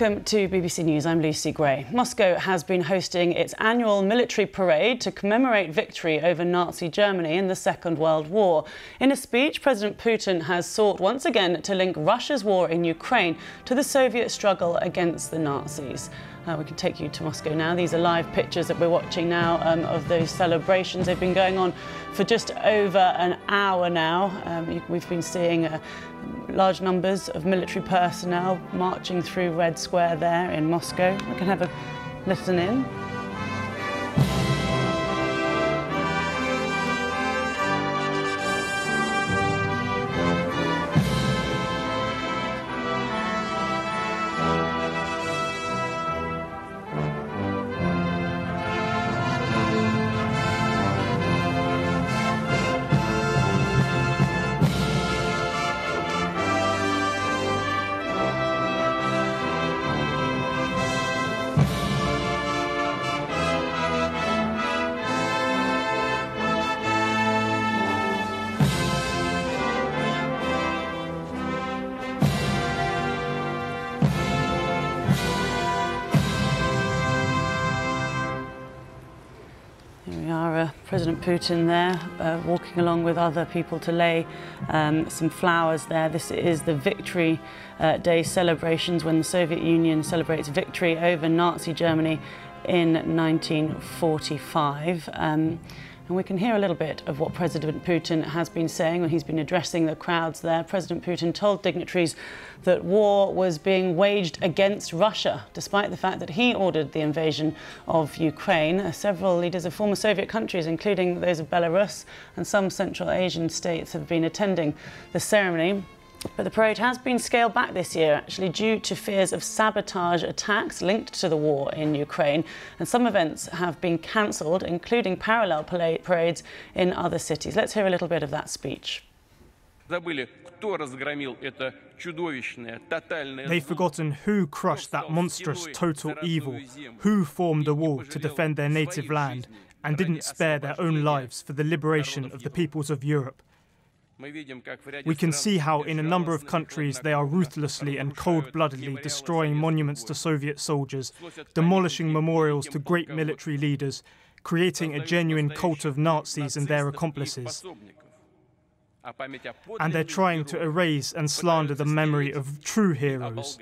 Welcome to BBC News. I'm Lucy Gray. Moscow has been hosting its annual military parade to commemorate victory over Nazi Germany in the Second World War. In a speech, President Putin has sought once again to link Russia's war in Ukraine to the Soviet struggle against the Nazis. Uh, we can take you to Moscow now. These are live pictures that we're watching now um, of those celebrations. They've been going on for just over an hour now. Um, we've been seeing uh, large numbers of military personnel marching through Red Square there in Moscow. We can have a listen in. President Putin there, uh, walking along with other people to lay um, some flowers there. This is the Victory uh, Day celebrations when the Soviet Union celebrates victory over Nazi Germany in 1945. Um, and we can hear a little bit of what President Putin has been saying when he's been addressing the crowds there. President Putin told dignitaries that war was being waged against Russia, despite the fact that he ordered the invasion of Ukraine. Uh, several leaders of former Soviet countries, including those of Belarus and some Central Asian states, have been attending the ceremony. But the parade has been scaled back this year, actually, due to fears of sabotage attacks linked to the war in Ukraine. And some events have been cancelled, including parallel parades in other cities. Let's hear a little bit of that speech. They've forgotten who crushed that monstrous total evil, who formed a wall to defend their native land, and didn't spare their own lives for the liberation of the peoples of Europe. We can see how in a number of countries they are ruthlessly and cold-bloodedly destroying monuments to Soviet soldiers, demolishing memorials to great military leaders, creating a genuine cult of Nazis and their accomplices. And they're trying to erase and slander the memory of true heroes.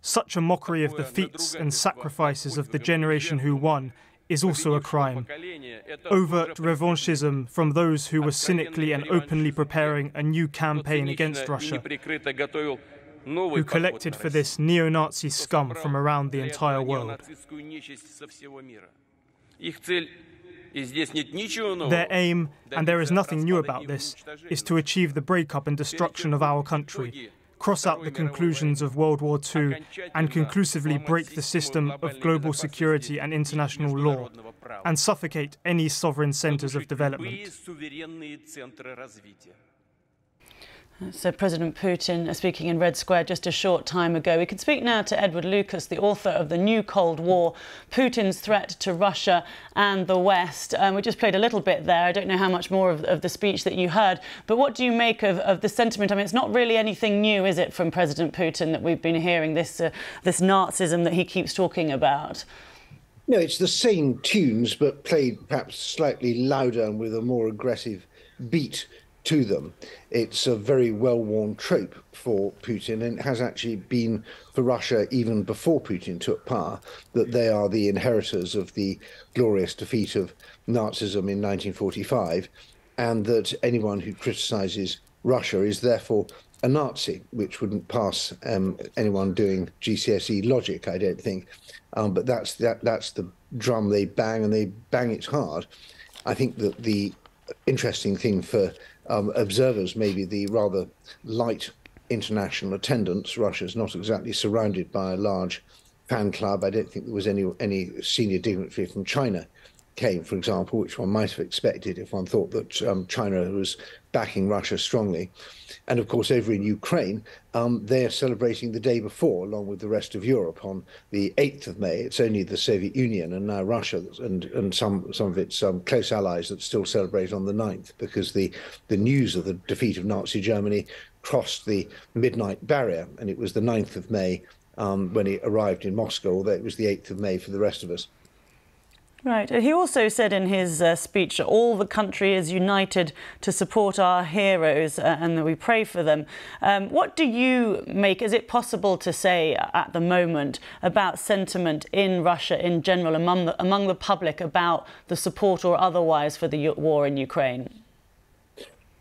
Such a mockery of the feats and sacrifices of the generation who won is also a crime. Overt revanchism from those who were cynically and openly preparing a new campaign against Russia, who collected for this neo Nazi scum from around the entire world. Their aim, and there is nothing new about this, is to achieve the breakup and destruction of our country, cross out the conclusions of World War II and conclusively break the system of global security and international law, and suffocate any sovereign centres of development. So President Putin speaking in Red Square just a short time ago. We can speak now to Edward Lucas, the author of The New Cold War, Putin's Threat to Russia and the West. Um, we just played a little bit there. I don't know how much more of, of the speech that you heard, but what do you make of, of, the sentiment? I mean, it's not really anything new, is it, from President Putin that we've been hearing, this, uh, this Nazism that he keeps talking about? No, it's the same tunes, but played perhaps slightly louder and with a more aggressive beat to them. It's a very well worn trope for Putin, and it has actually been for Russia even before Putin took power that they are the inheritors of the glorious defeat of Nazism in 1945, and that anyone who criticizes Russia is therefore a Nazi, which wouldn't pass um, anyone doing GCSE logic, I don't think. Um, but that's that, that's the drum they bang, and they bang it hard. I think that the interesting thing for um, observers, maybe the rather light international attendance. Russia's not exactly surrounded by a large fan club. I don't think there was any any senior dignitary from China came, for example, which one might have expected if one thought that um, China was backing Russia strongly. And of course, over in Ukraine, um, they are celebrating the day before, along with the rest of Europe, on the 8th of May. It's only the Soviet Union and now Russia and, and some, some of its um, close allies that still celebrate on the 9th, because the, the news of the defeat of Nazi Germany crossed the midnight barrier, and it was the 9th of May um, when he arrived in Moscow, although it was the 8th of May for the rest of us. Right. He also said in his uh, speech that all the country is united to support our heroes uh, and that we pray for them. Um, what do you make? Is it possible to say at the moment about sentiment in Russia in general among the, among the public about the support or otherwise for the war in Ukraine?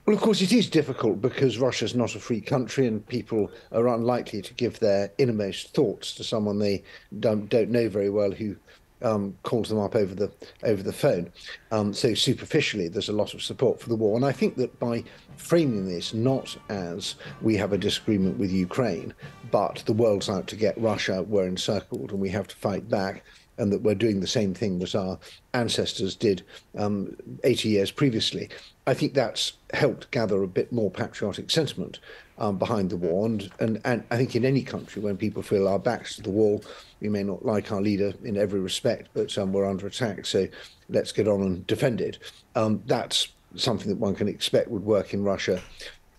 Well, of course, it is difficult because Russia is not a free country and people are unlikely to give their innermost thoughts to someone they don't, don't know very well who um, calls them up over the over the phone. Um, so superficially, there's a lot of support for the war, and I think that by framing this not as we have a disagreement with Ukraine, but the world's out to get Russia, we're encircled, and we have to fight back. And that we're doing the same thing that our ancestors did um, 80 years previously. I think that's helped gather a bit more patriotic sentiment um, behind the war. And, and, and I think in any country, when people feel our backs to the wall, we may not like our leader in every respect, but um, we're under attack, so let's get on and defend it. Um, that's something that one can expect would work in Russia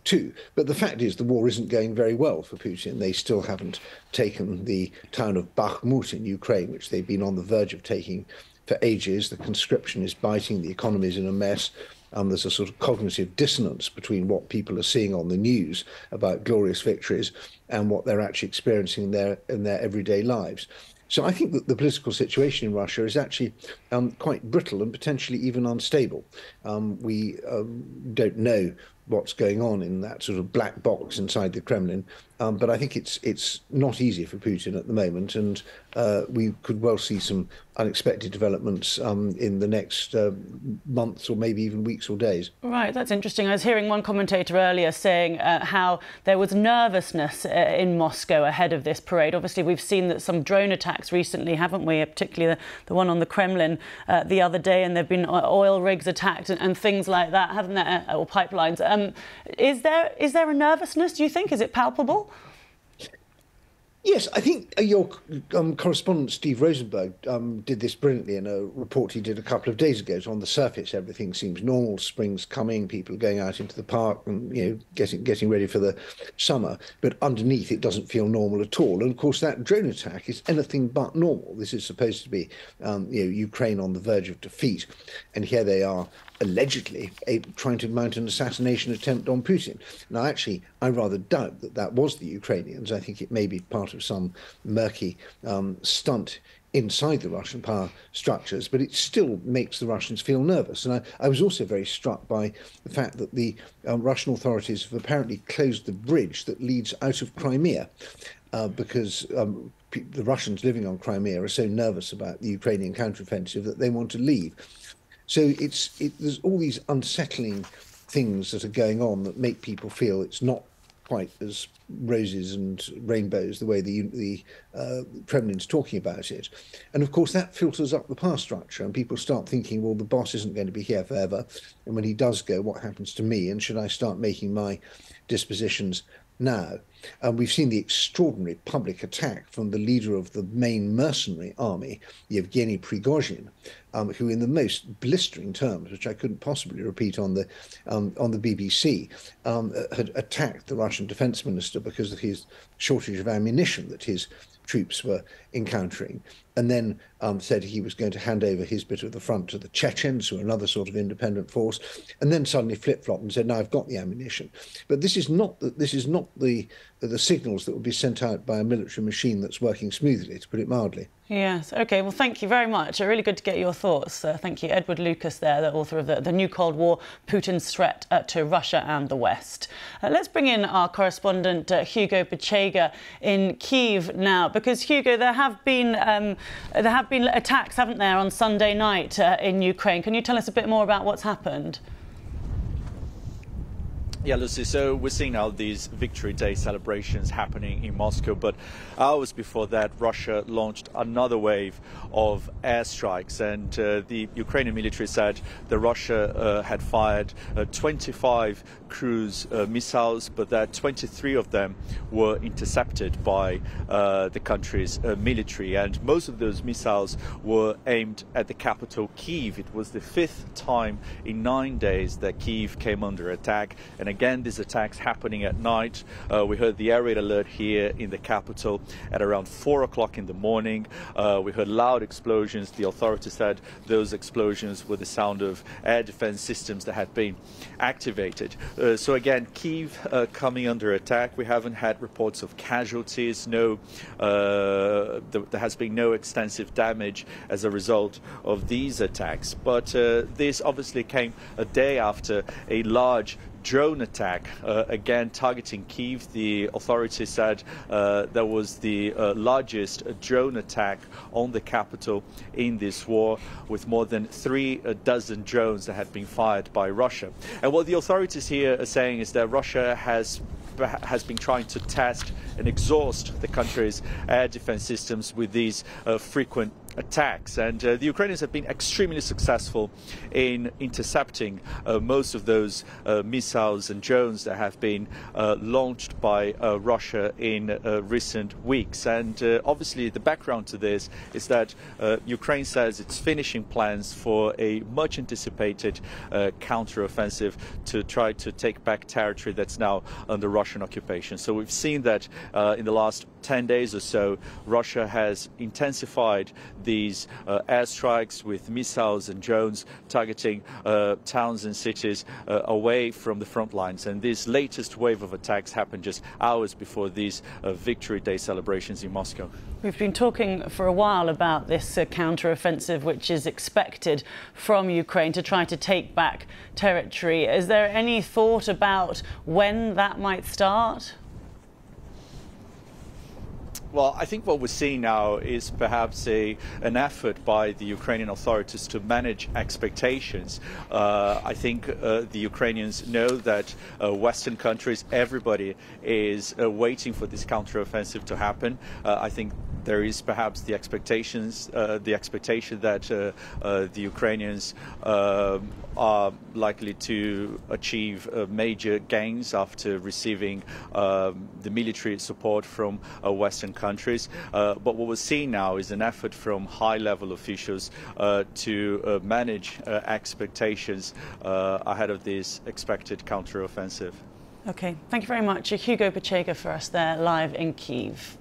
too. But the fact is, the war isn't going very well for Putin. They still haven't taken the town of Bakhmut in Ukraine, which they've been on the verge of taking for ages. The conscription is biting, the economy is in a mess. And there's a sort of cognitive dissonance between what people are seeing on the news about glorious victories and what they're actually experiencing in their in their everyday lives. So I think that the political situation in Russia is actually um, quite brittle and potentially even unstable. Um, we um, don't know what's going on in that sort of black box inside the Kremlin. Um, but I think it's it's not easy for Putin at the moment, and uh, we could well see some unexpected developments um, in the next uh, months or maybe even weeks or days. Right, that's interesting. I was hearing one commentator earlier saying uh, how there was nervousness uh, in Moscow ahead of this parade. Obviously, we've seen that some drone attacks recently, haven't we? Particularly the, the one on the Kremlin uh, the other day, and there have been oil rigs attacked and, and things like that, haven't there? Uh, or pipelines. Um, is there is there a nervousness? Do you think is it palpable? Yes, I think uh, your um, correspondent Steve Rosenberg um, did this brilliantly in a report he did a couple of days ago. So on the surface, everything seems normal. Spring's coming, people are going out into the park and you know getting getting ready for the summer. But underneath, it doesn't feel normal at all. And of course, that drone attack is anything but normal. This is supposed to be um, you know Ukraine on the verge of defeat, and here they are allegedly trying to mount an assassination attempt on Putin. Now, actually, I rather doubt that that was the Ukrainians. I think it may be part of some murky um, stunt inside the Russian power structures, but it still makes the Russians feel nervous. And I, I was also very struck by the fact that the um, Russian authorities have apparently closed the bridge that leads out of Crimea uh, because um, the Russians living on Crimea are so nervous about the Ukrainian counteroffensive that they want to leave. So it's it, there's all these unsettling things that are going on that make people feel it's not quite as roses and rainbows the way the the uh, Kremlin's talking about it, and of course that filters up the power structure, and people start thinking, well, the boss isn't going to be here forever, and when he does go, what happens to me, and should I start making my dispositions now? And we've seen the extraordinary public attack from the leader of the main mercenary army, Yevgeny Prigozhin, um, who, in the most blistering terms, which I couldn't possibly repeat on the um, on the BBC, um, had attacked the Russian defense minister because of his shortage of ammunition that his troops were encountering, and then um, said he was going to hand over his bit of the front to the Chechens, who are another sort of independent force, and then suddenly flip flopped and said, "No, I've got the ammunition." But this is not the, this is not the the signals that would be sent out by a military machine that's working smoothly, to put it mildly. Yes. OK. Well, thank you very much. Really good to get your thoughts. Uh, thank you, Edward Lucas, there, the author of the, the New Cold War: Putin's Threat uh, to Russia and the West. Uh, let's bring in our correspondent uh, Hugo Bechega in Kiev now, because Hugo, there have been um, there have been attacks, haven't there, on Sunday night uh, in Ukraine. Can you tell us a bit more about what's happened? Yeah, Lucy, so we're seeing now these Victory Day celebrations happening in Moscow, but hours before that, Russia launched another wave of airstrikes, and uh, the Ukrainian military said that Russia uh, had fired uh, 25 cruise uh, missiles, but that 23 of them were intercepted by uh, the country's uh, military, and most of those missiles were aimed at the capital, Kiev. It was the fifth time in nine days that Kiev came under attack, and again, these attacks happening at night. Uh, we heard the air raid alert here in the capital at around 4 o'clock in the morning. Uh, we heard loud explosions. The authorities said those explosions were the sound of air defense systems that had been activated. Uh, so again, Kiev uh, coming under attack. We haven't had reports of casualties. No, uh, there has been no extensive damage as a result of these attacks. But uh, this obviously came a day after a large drone attack, uh, again targeting Kiev. The authorities said uh, that was the uh, largest drone attack on the capital in this war, with more than three dozen drones that had been fired by Russia. And what the authorities here are saying is that Russia has has been trying to test and exhaust the country's air defense systems with these uh, frequent attacks. And uh, the Ukrainians have been extremely successful in intercepting uh, most of those uh, missiles and drones that have been uh, launched by uh, Russia in uh, recent weeks. And obviously, the background to this is that Ukraine says it's finishing plans for a much anticipated counteroffensive to try to take back territory that's now under Russian occupation. So we've seen that in the last 10 days or so, Russia has intensified these uh, airstrikes with missiles and drones targeting uh, towns and cities uh, away from the front lines. And this latest wave of attacks happened just hours before these Victory Day celebrations in Moscow. We've been talking for a while about this uh, counter-offensive which is expected from Ukraine to try to take back territory. Is there any thought about when that might start? Well, I think what we're seeing now is perhaps a, an effort by the Ukrainian authorities to manage expectations. Uh, I think uh, the Ukrainians know that uh, Western countries, everybody is uh, waiting for this counteroffensive to happen. Uh, I think there is perhaps the expectations, uh, the expectation that uh, uh, the Ukrainians uh, are likely to achieve uh, major gains after receiving uh, the military support from Western countries. But what we're seeing now is an effort from high-level officials to manage expectations ahead of this expected counteroffensive. Okay, thank you very much. Hugo Bechega for us there live in Kiev.